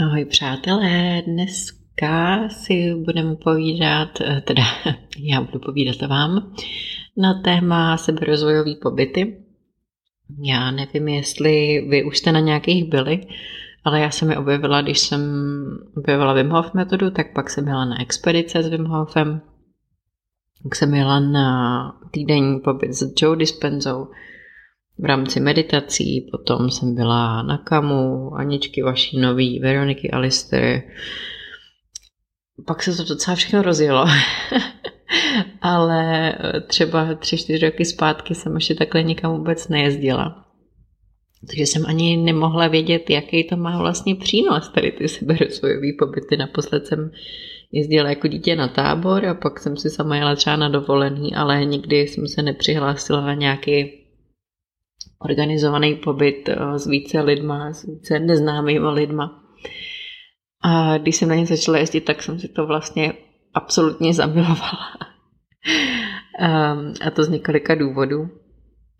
Ahoj přátelé, dneska si budeme povídat, eh, teda já budu povídat vám, na téma seberozvojový pobyty. Já nevím, jestli vy už jste na nějakých byli, ale já jsem je objevila, když jsem objevila Wim Hof metodu, tak pak jsem jela na expedice s Wim Hofem, tak jsem jela na týdenní pobyt s Joe Dispenzou, v rámci meditací, potom jsem byla na Kamu, Aničky Vašínový, Veroniky Alister. Pak se to docela všechno rozjelo. Ale třeba tři, čtyři roky zpátky jsem ještě takhle nikam vůbec nejezdila. Takže jsem ani nemohla vědět, jaký to má vlastně přínos, tady ty seberozvojový pobyty. Naposled jsem jezdila jako dítě na tábor a pak jsem si sama jela třeba na dovolený, ale nikdy jsem se nepřihlásila na nějaký organizovaný pobyt eh, s více lidma, s více neznámými lidma. A když jsem na ně začala jezdit, tak jsem si to vlastně absolutně zamilovala. Ehm, a to z několika důvodů.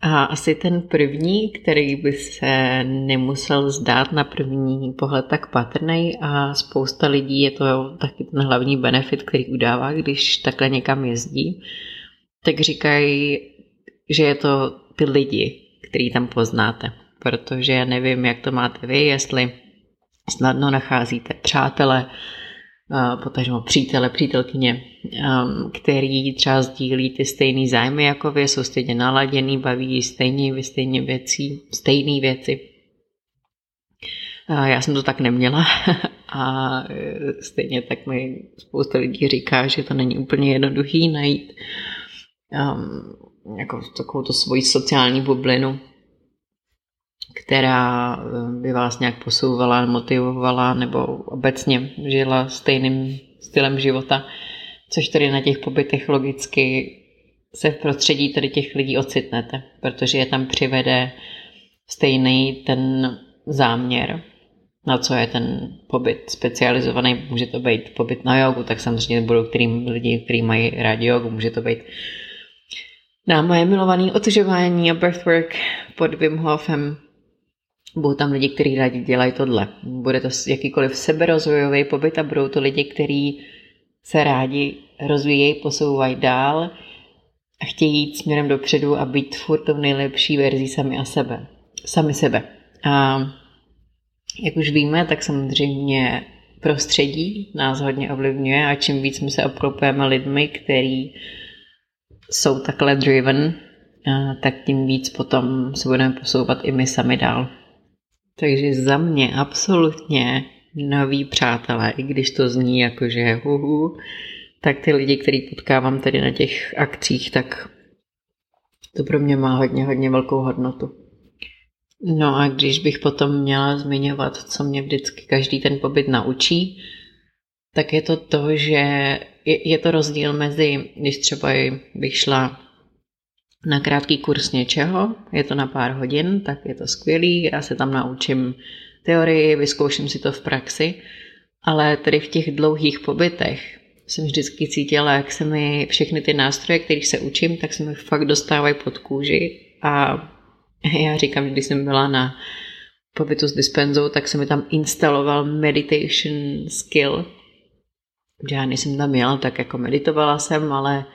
A asi ten první, který by se nemusel zdát na první pohled tak patrný a spousta lidí je to taky ten hlavní benefit, který udává, když takhle někam jezdí, tak říkají, že je to ty lidi, který tam poznáte. Protože já nevím, jak to máte vy, jestli snadno nacházíte přátele, potažmo přítele, přítelkyně, který třeba sdílí ty stejné zájmy jako vy, jsou stejně naladěný, baví stejně vy stejně věcí, stejné věci. Já jsem to tak neměla a stejně tak mi spousta lidí říká, že to není úplně jednoduchý najít um, jako takovou to svoji sociální bublinu, která eh, by vás nějak posouvala, motivovala nebo obecně žila stejným stylem života, což tedy na těch pobytech logicky se v prostředí tady těch lidí ocitnete, protože je tam přivede stejný ten záměr, na co je ten pobyt specializovaný. Může to být pobyt na jogu, tak samozřejmě budou kterým lidi, kteří mají rádi jogu, může to být na moje milované otužování a breathwork pod Wim Hofem. Budou tam lidi, kteří rádi dělají tohle. Bude to jakýkoliv seberozvojový pobyt a budou to lidi, kteří se rádi rozvíjejí, posouvají dál a chtějí jít směrem dopředu a být furt tou nejlepší verzí sami a sebe. Sami sebe. A jak už víme, tak samozřejmě prostředí nás hodně ovlivňuje a čím víc my se obklopujeme lidmi, který jsou takhle driven, tak tím víc potom se budeme posouvat i my sami dál. Takže za mě absolutně noví přátelé, i když to zní jako, že huhu, tak ty lidi, který potkávám tady na těch akcích, tak to pro mě má hodně, hodně velkou hodnotu. No a když bych potom měla zmiňovat, co mě vždycky každý ten pobyt naučí, tak je to to, že je, to rozdíl mezi, když třeba bych šla na krátký kurz něčeho, je to na pár hodin, tak je to skvělý, já se tam naučím teorii, vyzkouším si to v praxi, ale tady v těch dlouhých pobytech jsem vždycky cítila, jak se mi všechny ty nástroje, kterých se učím, tak se mi fakt dostávají pod kůži a já říkám, že když jsem byla na pobytu s dispenzou, tak se mi tam instaloval meditation skill, já jsem tam měla, tak jako meditovala jsem, ale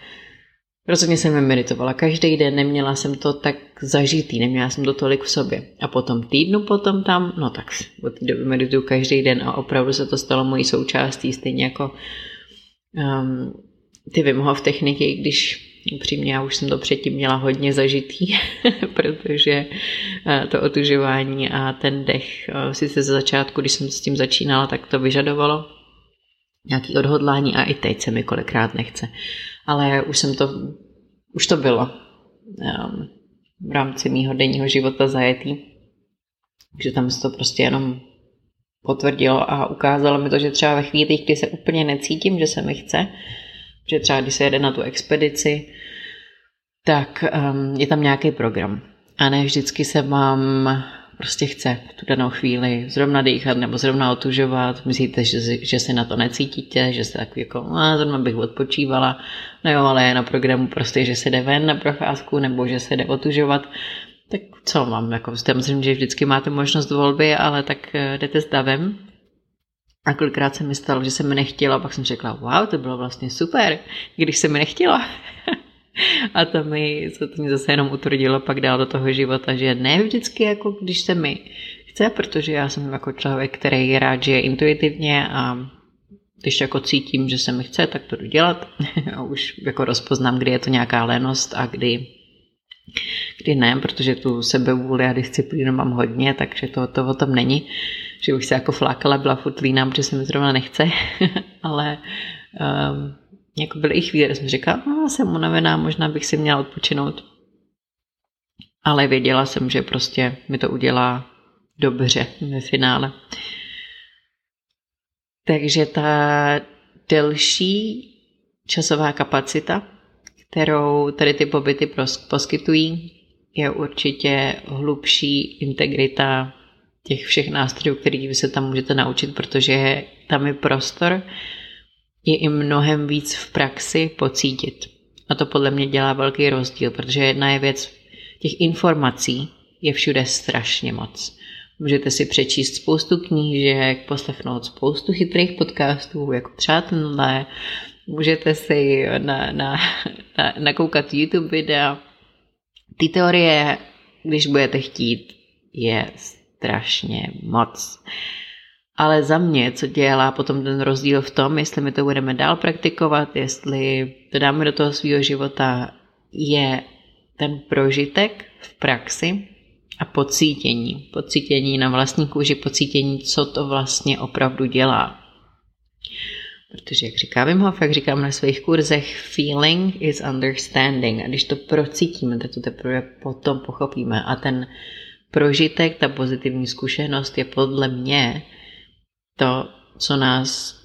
rozhodně jsem meditovala každý den, neměla jsem to tak zažitý, neměla jsem to tolik v sobě. A potom týdnu potom tam, no tak od té doby medituju každý den a opravdu se to stalo mojí součástí, stejně jako um, ty Wim Hof techniky, když upřímně já už jsem to předtím měla hodně zažitý, protože uh, to otužování a ten dech, uh, sice ze začátku, když jsem s tím začínala, tak to vyžadovalo nějaký odhodlání a i teď se mi kolikrát nechce. Ale už jsem to, už to bylo um, v rámci mýho denního života zajetý. Takže tam se to prostě jenom potvrdilo a ukázalo mi to, že třeba ve chvíli, kdy se úplně necítím, že se mi chce, že třeba když se jede na tu expedici, tak um, je tam nějaký program. A ne vždycky se mám prostě chce v tu danou chvíli zrovna dýchat nebo zrovna otužovat. Myslíte, že, že si na to necítíte, že se tak jako, no, zrovna bych odpočívala, no jo, ale je na programu prostě, že se jde ven na procházku nebo že se jde otužovat. Tak co mám, jako, myslím, že vždycky máte možnost volby, ale tak eh, jdete s davem. A kolikrát se mi stalo, že se mi nechtěla, pak jsem řekla, wow, to bylo vlastně super, když se mi nechtěla. A to mi, to mi zase jenom utvrdilo pak dál do toho života, že ne vždycky jako když se mi chce, protože já jsem jako člověk, který rád žije intuitivně a když jako cítím, že se mi chce, tak to jdu dělat. A už jako rozpoznám, kdy je to nějaká lenost a kdy, kdy ne, protože tu sebevůli a disciplínu mám hodně, takže to, to o tom není, že už se jako flákala, byla furt líná, protože se mi zrovna nechce, ale um, jako byly i chvíle, kdy jsem říkala, no, jsem unavená, možná bych si měla odpočinout. Ale věděla jsem, že prostě mi to udělá dobře ve finále. Takže ta delší časová kapacita, kterou tady ty pobyty poskytují, je určitě hlubší integrita těch všech nástrojů, který vy se tam můžete naučit, protože tam je prostor je i mnohem víc v praxi pocítit. A to podle mě dělá velký rozdíl, protože jedna je věc, těch informací je všude strašně moc. Můžete si přečíst spoustu knížek, poslechnout spoustu chytrých podcastů, jako třeba tenhle. Můžete si na, na, na, nakoukat YouTube videa. Ty teorie, když budete chtít, je strašně moc. Ale za mě, co dělá potom ten rozdíl v tom, jestli my to budeme dál praktikovat, jestli to dáme do toho svého života, je ten prožitek v praxi, a pocítění. Pocítění na vlastní kůži, pocítění, co to vlastně opravdu dělá. Protože, jak říká Wim Hof, jak říkám na svých kurzech, feeling is understanding. A když to procítíme, tak to teprve potom pochopíme. A ten prožitek, ta pozitivní zkušenost je podle mě to, co nás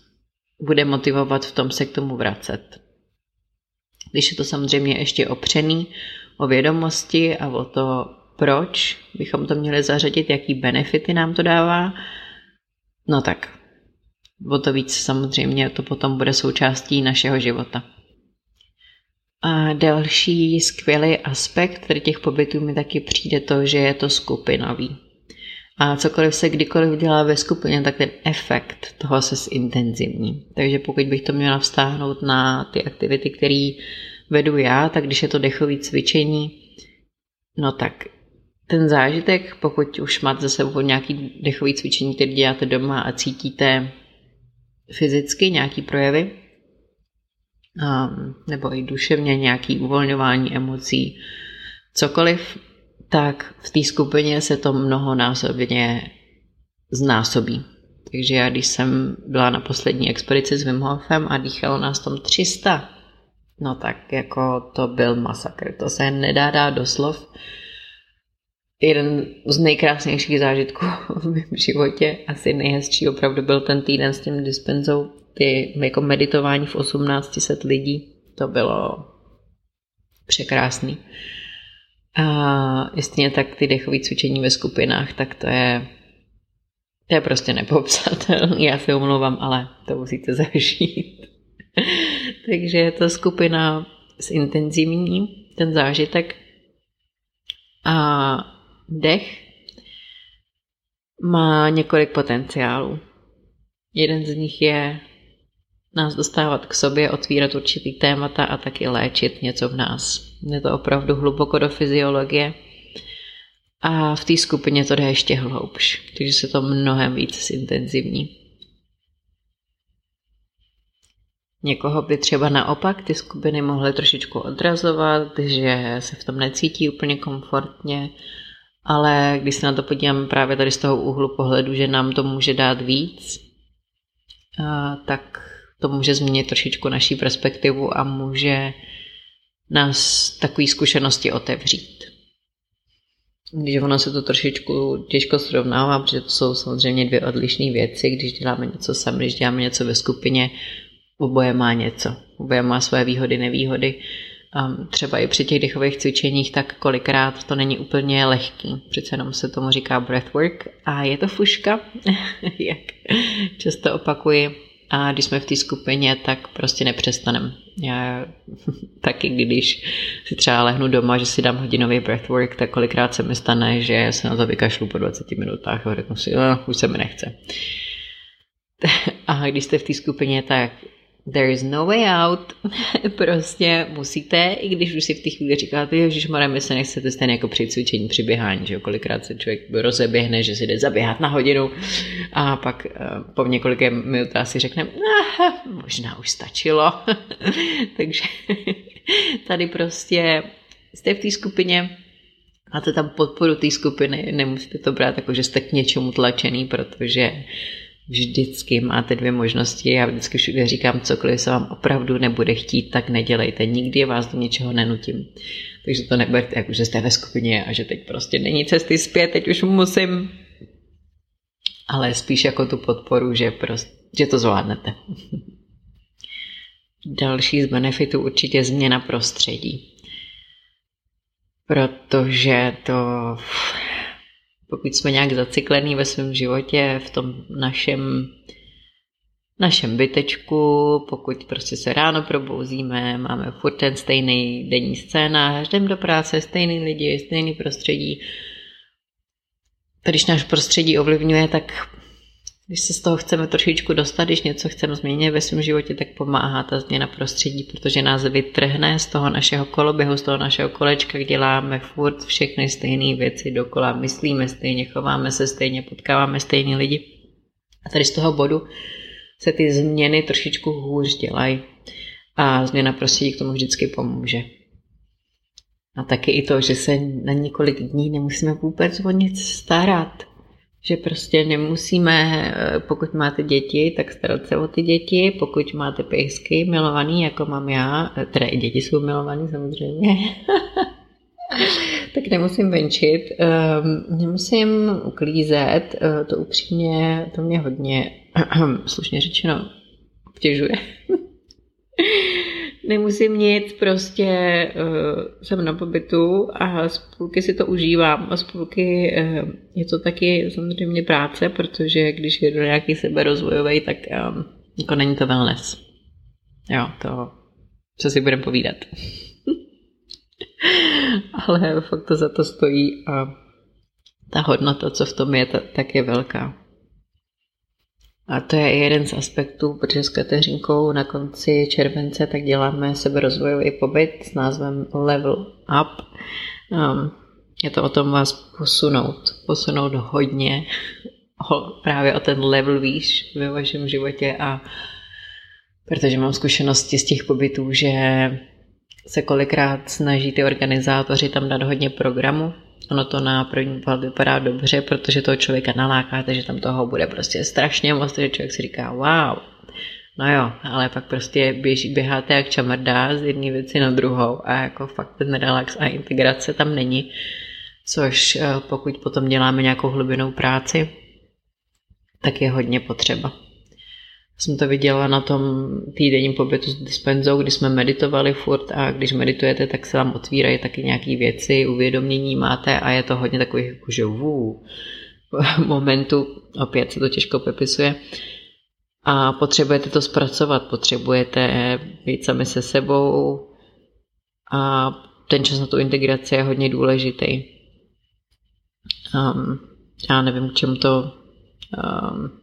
bude motivovat v tom se k tomu vracet. Když je to samozřejmě ještě opřený o vědomosti a o to proč bychom to měli zařadit, jaký benefity nám to dává, no tak o to víc samozřejmě to potom bude součástí našeho života. A další skvělý aspekt tady těch pobytů mi taky přijde to, že je to skupinový. A cokoliv se kdykoliv dělá ve skupině, tak ten efekt toho se zintenzivní. Takže pokud bych to měla vztáhnout na ty aktivity, které vedu já, tak když je to dechové cvičení, no tak ten zážitek, pokud už máte za sebou nějaký dechový cvičení, který děláte doma a cítíte fyzicky nějaký projevy, nebo i duševně nějaký uvolňování emocí, cokoliv, tak v té skupině se to mnohonásobně znásobí. Takže já, když jsem byla na poslední expedici s Wim Hofem a dýchalo nás tam 300, no tak jako to byl masakr. To se nedá dát doslov jeden z nejkrásnějších zážitků v mém životě, asi nejhezčí opravdu byl ten týden s tím dispenzou, ty jako meditování v 1800 lidí, to bylo překrásný. A jistě tak ty dechové cvičení ve skupinách, tak to je to je prostě nepopsatelné. Já se omlouvám, ale to musíte zažít. Takže je to skupina s intenzivní, ten zážitek. A Dech má několik potenciálů. Jeden z nich je nás dostávat k sobě, otvírat určitý témata a taky léčit něco v nás. Je to opravdu hluboko do fyziologie a v té skupině to jde ještě hloubš, takže se to mnohem víc zintenzivní. Někoho by třeba naopak ty skupiny mohly trošičku odrazovat, že se v tom necítí úplně komfortně, ale když se na to podívám právě tady z toho úhlu pohledu, že nám to může dát víc, tak to může změnit trošičku naší perspektivu a může nás takové zkušenosti otevřít. Když ono se to trošičku těžko srovnává, protože to jsou samozřejmě dvě odlišné věci, když děláme něco sami, když děláme něco ve skupině, oboje má něco. Oboje má své výhody, nevýhody třeba i při těch dechových cvičeních, tak kolikrát to není úplně lehký. Přece jenom se tomu říká breathwork a je to fuška, jak často opakuji. A když jsme v té skupině, tak prostě nepřestanem. Já taky, když si třeba lehnu doma, že si dám hodinový breathwork, tak kolikrát se mi stane, že se na to vykašlu po 20 minutách a řeknu si, no, už se mi nechce. A když jste v té skupině, tak there is no way out. prostě musíte, i když už si v té chvíli říkáte, Ježíš Mara, my se nechcete stejně jako při cvičení, při běhání, že jo? kolikrát se člověk rozeběhne, že si jde zaběhat na hodinu a pak uh, po několika minutách si řekne, aha, možná už stačilo. Takže tady prostě jste v té skupině, máte tam podporu té skupiny, nemusíte to brát jako, že jste k něčemu tlačený, protože vždycky máte dvě možnosti. Já vždycky všude říkám, cokoliv se vám opravdu nebude chtít, tak nedělejte. Nikdy vás do něčeho nenutím. Takže to neberte jako, že jste ve skupině a že teď prostě není cesty zpět, teď už musím. Ale spíš jako tu podporu, že, prostě, že to zvládnete. Další z benefitů určitě změna prostředí. Protože to pokud jsme nějak zaciklení ve svém životě, v tom našem, našem bytečku, pokud prostě se ráno probouzíme, máme furt ten stejný denní scénář, jdem do práce, stejný lidi, stejný prostředí. Když náš prostředí ovlivňuje, tak když se z toho chceme trošičku dostat, když něco chceme změnit ve svém životě, tak pomáhá ta změna prostředí, protože nás vytrhne z toho našeho koloběhu, z toho našeho kolečka, kde děláme furt všechny stejné věci dokola, myslíme stejně, chováme se stejně, potkáváme stejní lidi. A tady z toho bodu se ty změny trošičku hůř dělají a změna prostředí k tomu vždycky pomůže. A taky i to, že se na několik dní nemusíme vůbec o nic starat že prostě nemusíme, eh, pokud máte děti, tak starat se o ty děti, pokud máte pejsky milovaný, jako mám já, eh, teda i děti jsou milovaný samozřejmě, tak nemusím venčit, um, nemusím uklízet, uh, to upřímně, to mě hodně, slušně řečeno, obtěžuje nemusím nic, prostě uh, jsem na pobytu a z půlky si to užívám a z půlky uh, je to taky samozřejmě práce, protože když jedu nějaký seberozvojový, tak um, jako není to wellness. Jo, to co si budeme povídat. Ale fakt to za to stojí a ta hodnota, co v tom je, tak je velká. A to je jeden z aspektů, protože s Kateřinkou na konci července tak děláme seberozvojový pobyt s názvem Level Up. Um, je to o tom vás posunout, posunout hodně, právě o ten level výš ve vašem životě a protože mám zkušenosti z těch pobytů, že se kolikrát snaží ty organizátoři tam dát hodně programu, ono to na první pohled vypadá dobře, protože toho člověka nalákáte, že tam toho bude prostě strašně moc, že člověk si říká wow, no jo, ale pak prostě běží, běháte jak čamrdá z jedné věci na druhou a jako fakt ten relax a integrace tam není, což eh, pokud potom děláme nějakou hlubinou práci, tak je hodně potřeba jsem to viděla na tom týdenním pobytu s dispenzou, kdy jsme meditovali furt a když meditujete, tak se vám otvírají taky nějaké věci, uvědomění máte a je to hodně takových jakože vů, momentu, opět se to těžko popisuje, a potřebujete to zpracovat, potřebujete být sami se sebou a ten čas na tu integraci je hodně důležitý. Um, já nevím, k čemu to um,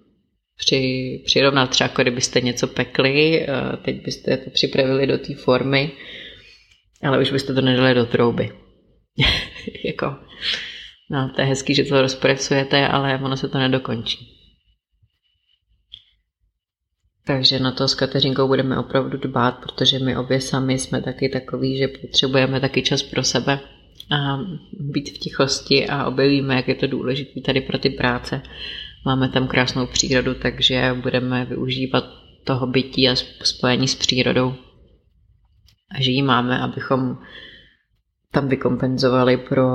při, přirovnat třeba, jako kdybyste něco pekli, eh, teď byste to připravili do té formy, ale už byste to nedali do trouby. jako, no, to je hezký, že to rozpresujete, ale ono se to nedokončí. Takže na to s Kateřinkou budeme opravdu dbát, protože my obě sami jsme taky takový, že potřebujeme taky čas pro sebe a být v tichosti a objevíme, jak je to důležité tady pro ty práce Máme tam krásnou přírodu, takže budeme využívat toho bytí a spojení s přírodou. A že ji máme, abychom tam vykompenzovali pro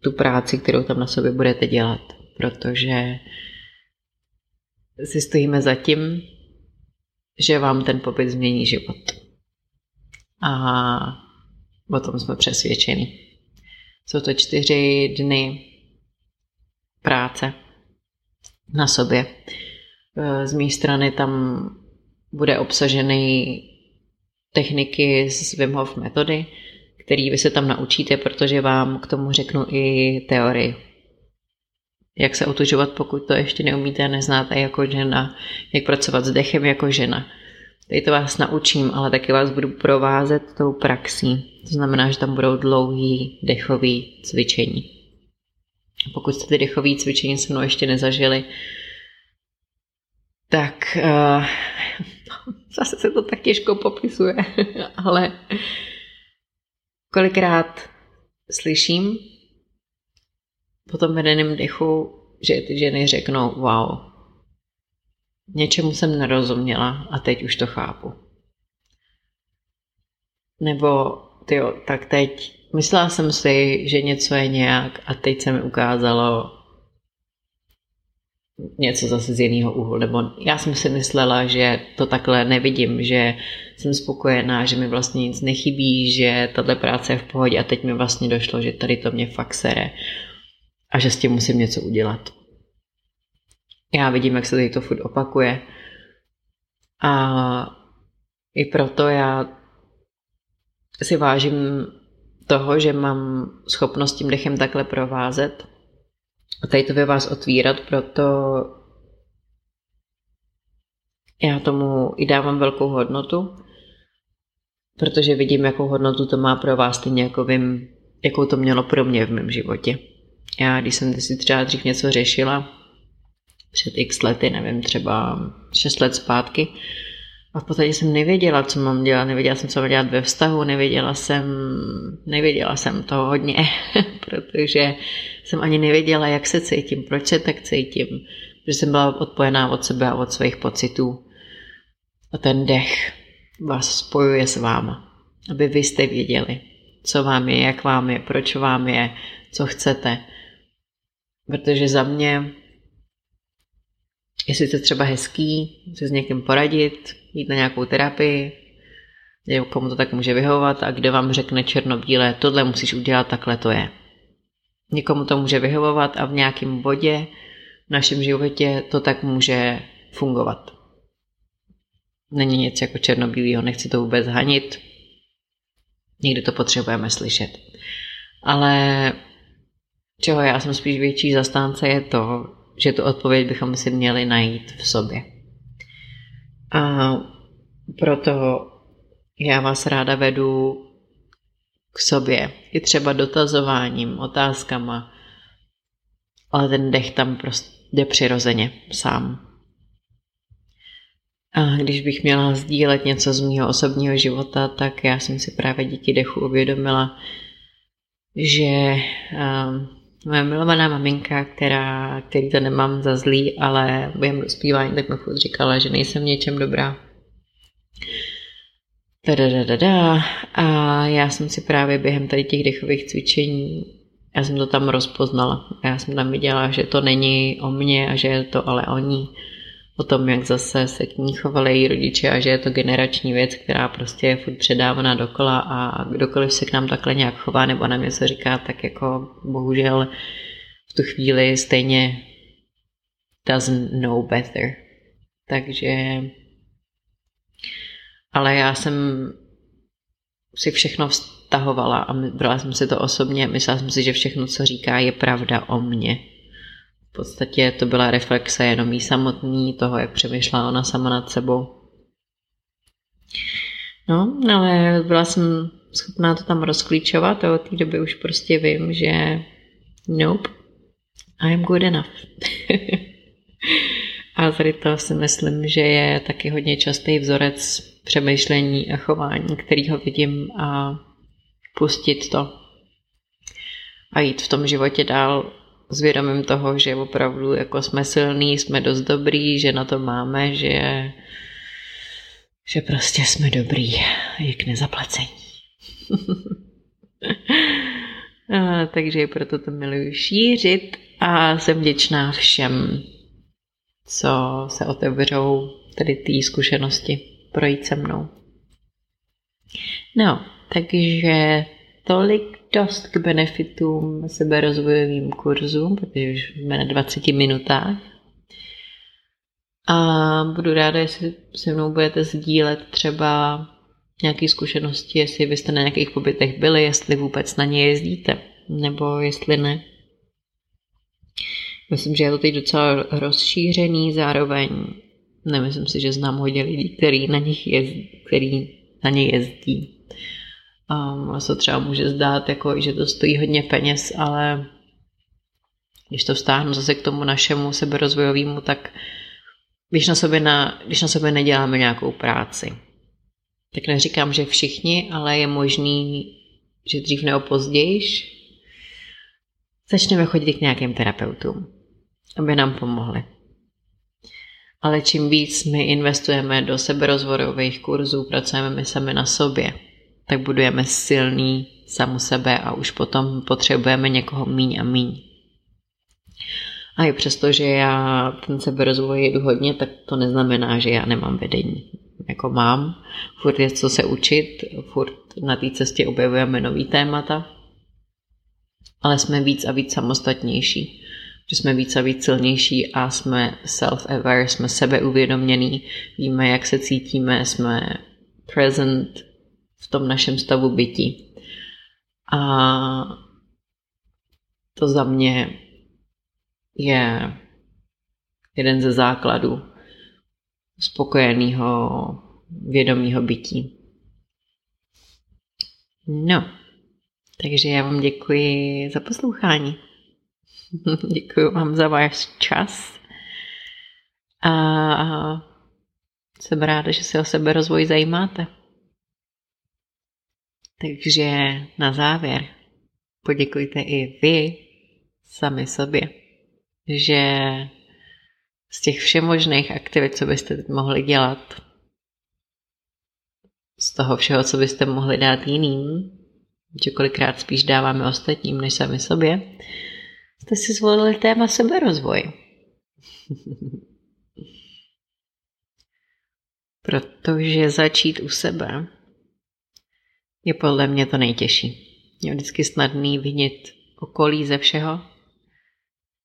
tu práci, kterou tam na sobě budete dělat. Protože si stojíme za tím, že vám ten pobyt změní život. A o tom jsme přesvědčeni. Jsou to čtyři dny práce, na sobě. Eh, z mé strany tam bude obsaženy techniky z Wim Hof metody, který vy se tam naučíte, protože vám k tomu řeknu i teorii. jak se otužovat, pokud to ještě neumíte a neznáte jako žena, jak pracovat s dechem jako žena. Tady to vás naučím, ale taky vás budu provázet tou praxí. To znamená, že tam budou dlouhý dechový cvičení. Pokud jste ty dechové cvičení se mnou ještě nezažili, tak uh, zase se to tak těžko popisuje, ale kolikrát slyším po tom vedeném dechu, že ty ženy řeknou, wow, něčemu jsem nerozuměla a teď už to chápu. Nebo, tyjo, tak teď myslela jsem si, že něco je nějak a teď se mi ukázalo něco zase z jiného úhlu. Nebo já jsem si myslela, že to takhle nevidím, že jsem spokojená, že mi vlastně nic nechybí, že tato práce je v pohodě a teď mi vlastně došlo, že tady to mě fakt sere a že s tím musím něco udělat. Já vidím, jak se tady to furt opakuje a i proto já si vážím toho, že mám schopnost tím dechem takhle provázet a tady to ve vás otvírat, proto já tomu i dávám velkou hodnotu, protože vidím, jakou hodnotu to má pro vás, stejně jako vím, jakou to mělo pro mě v mém životě. Já, když jsem si třeba dřív něco řešila, před x lety, nevím, třeba 6 let zpátky, a v podstatě jsem nevěděla, co mám dělat, nevěděla jsem, co mám dělat ve vztahu, nevěděla jsem, nevěděla jsem to hodně, protože jsem ani nevěděla, jak se cítím, proč se tak cítím, protože jsem byla odpojená od sebe a od svých pocitů. A ten dech vás spojuje s váma, aby vy jste věděli, co vám je, jak vám je, proč vám je, co chcete. Protože za mě je sice třeba hezký se s někým poradit, jít na nějakou terapii, komu to tak může vyhovovat a kde vám řekne černobílé, tohle musíš udělat, takhle to je. Někomu to může vyhovovat a v nějakém bodě v našem životě to tak může fungovat. Není nic jako černobílého, nechci to vůbec hanit. Někdy to potřebujeme slyšet. Ale čeho já jsem spíš větší zastánce je to, že tu odpověď bychom si měli najít v sobě. A proto já vás ráda vedu k sobě, i třeba dotazováním, otázkama, ale ten dech tam prostě jde přirozeně sám. A když bych měla sdílet něco z mého osobního života, tak já jsem si právě díky dechu uvědomila, že um, moje milovaná maminka, která, který to nemám za zlý, ale během dospívání tak mi furt říkala, že nejsem v něčem dobrá. Da A já jsem si právě během tady těch dechových cvičení, já jsem to tam rozpoznala. Já jsem tam viděla, že to není o mně a že je to ale o ní. O tom, jak zase se k ní chovali její rodiče a že je to generační věc, která prostě je furt předávaná dokola a kdokoliv se k nám takhle nějak chová nebo mě se říká, tak jako bohužel v tu chvíli stejně doesn't know better. Takže ale já jsem si všechno vztahovala a brala jsem si to osobně. Myslela jsem si, že všechno, co říká, je pravda o mně. V podstatě to byla reflexe jenom jí samotný, toho, jak přemýšlela ona sama nad sebou. No, ale byla jsem schopná to tam rozklíčovat a od té doby už prostě vím, že nope, I am good enough. a tady to si myslím, že je taky hodně častý vzorec přemýšlení a chování, kterýho vidím a pustit to a jít v tom životě dál s vědomím toho, že opravdu jako jsme silní, jsme dost dobrý, že na to máme, že, že prostě jsme dobrý, jak nezaplacení. a, takže proto to miluji šířit a jsem vděčná všem, co se otevřou tady té zkušenosti projít se mnou. No, takže tolik dost k benefitům seberozvojovým kurzům, protože už jsme na 20 minutách. A budu ráda, jestli se mnou budete sdílet třeba nějaké zkušenosti, jestli vy jste na nějakých pobytech byli, jestli vůbec na ně jezdíte, nebo jestli ne. Myslím, že je to teď docela rozšířený, zároveň nemyslím si, že znám hodně lidí, který na nich jezdí, který na ně jezdí. Um, se třeba může zdát, jako, že to stojí hodně peněz, ale když to vztáhnu zase k tomu našemu seberozvojovému, tak když na, sobě na, když na sobě neděláme nějakou práci, tak neříkám, že všichni, ale je možný, že dřív nebo později začneme chodit k nějakým terapeutům, aby nám pomohli. Ale čím víc my investujeme do seberozvojových kurzů, pracujeme my sami na sobě, tak budujeme silný samu sebe a už potom potřebujeme někoho míň a míň. A i přesto, že já ten seberozvoj jedu hodně, tak to neznamená, že já nemám vedení. Jako mám, furt je co se učit, furt na té cestě objevujeme nový témata, ale jsme víc a víc samostatnější. Že jsme víc a víc silnější a jsme self-aware, jsme sebeuvědomění, víme, jak se cítíme, jsme present v tom našem stavu bytí. A to za mě je jeden ze základů spokojeného vědomího bytí. No, takže já vám děkuji za poslouchání. děkuji vám za váš čas. A jsem ráda, že se o sebe rozvoj zajímáte. Takže na závěr poděkujte i vy sami sobě že z těch všemožných aktivit, co byste mohli dělat, z toho všeho, co byste mohli dát jiným, že kolikrát spíš dáváme ostatním než sami sobě, jste si zvolili téma seberozvoj. Protože začít u sebe je podle mě to nejtěžší. Je vždycky snadný vinit okolí ze všeho,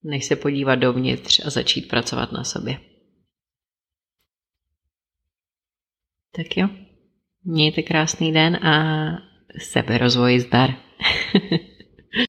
než se podívat dovnitř a začít pracovat na sobě. Tak jo, mějte krásný den a seberozvoj zdar.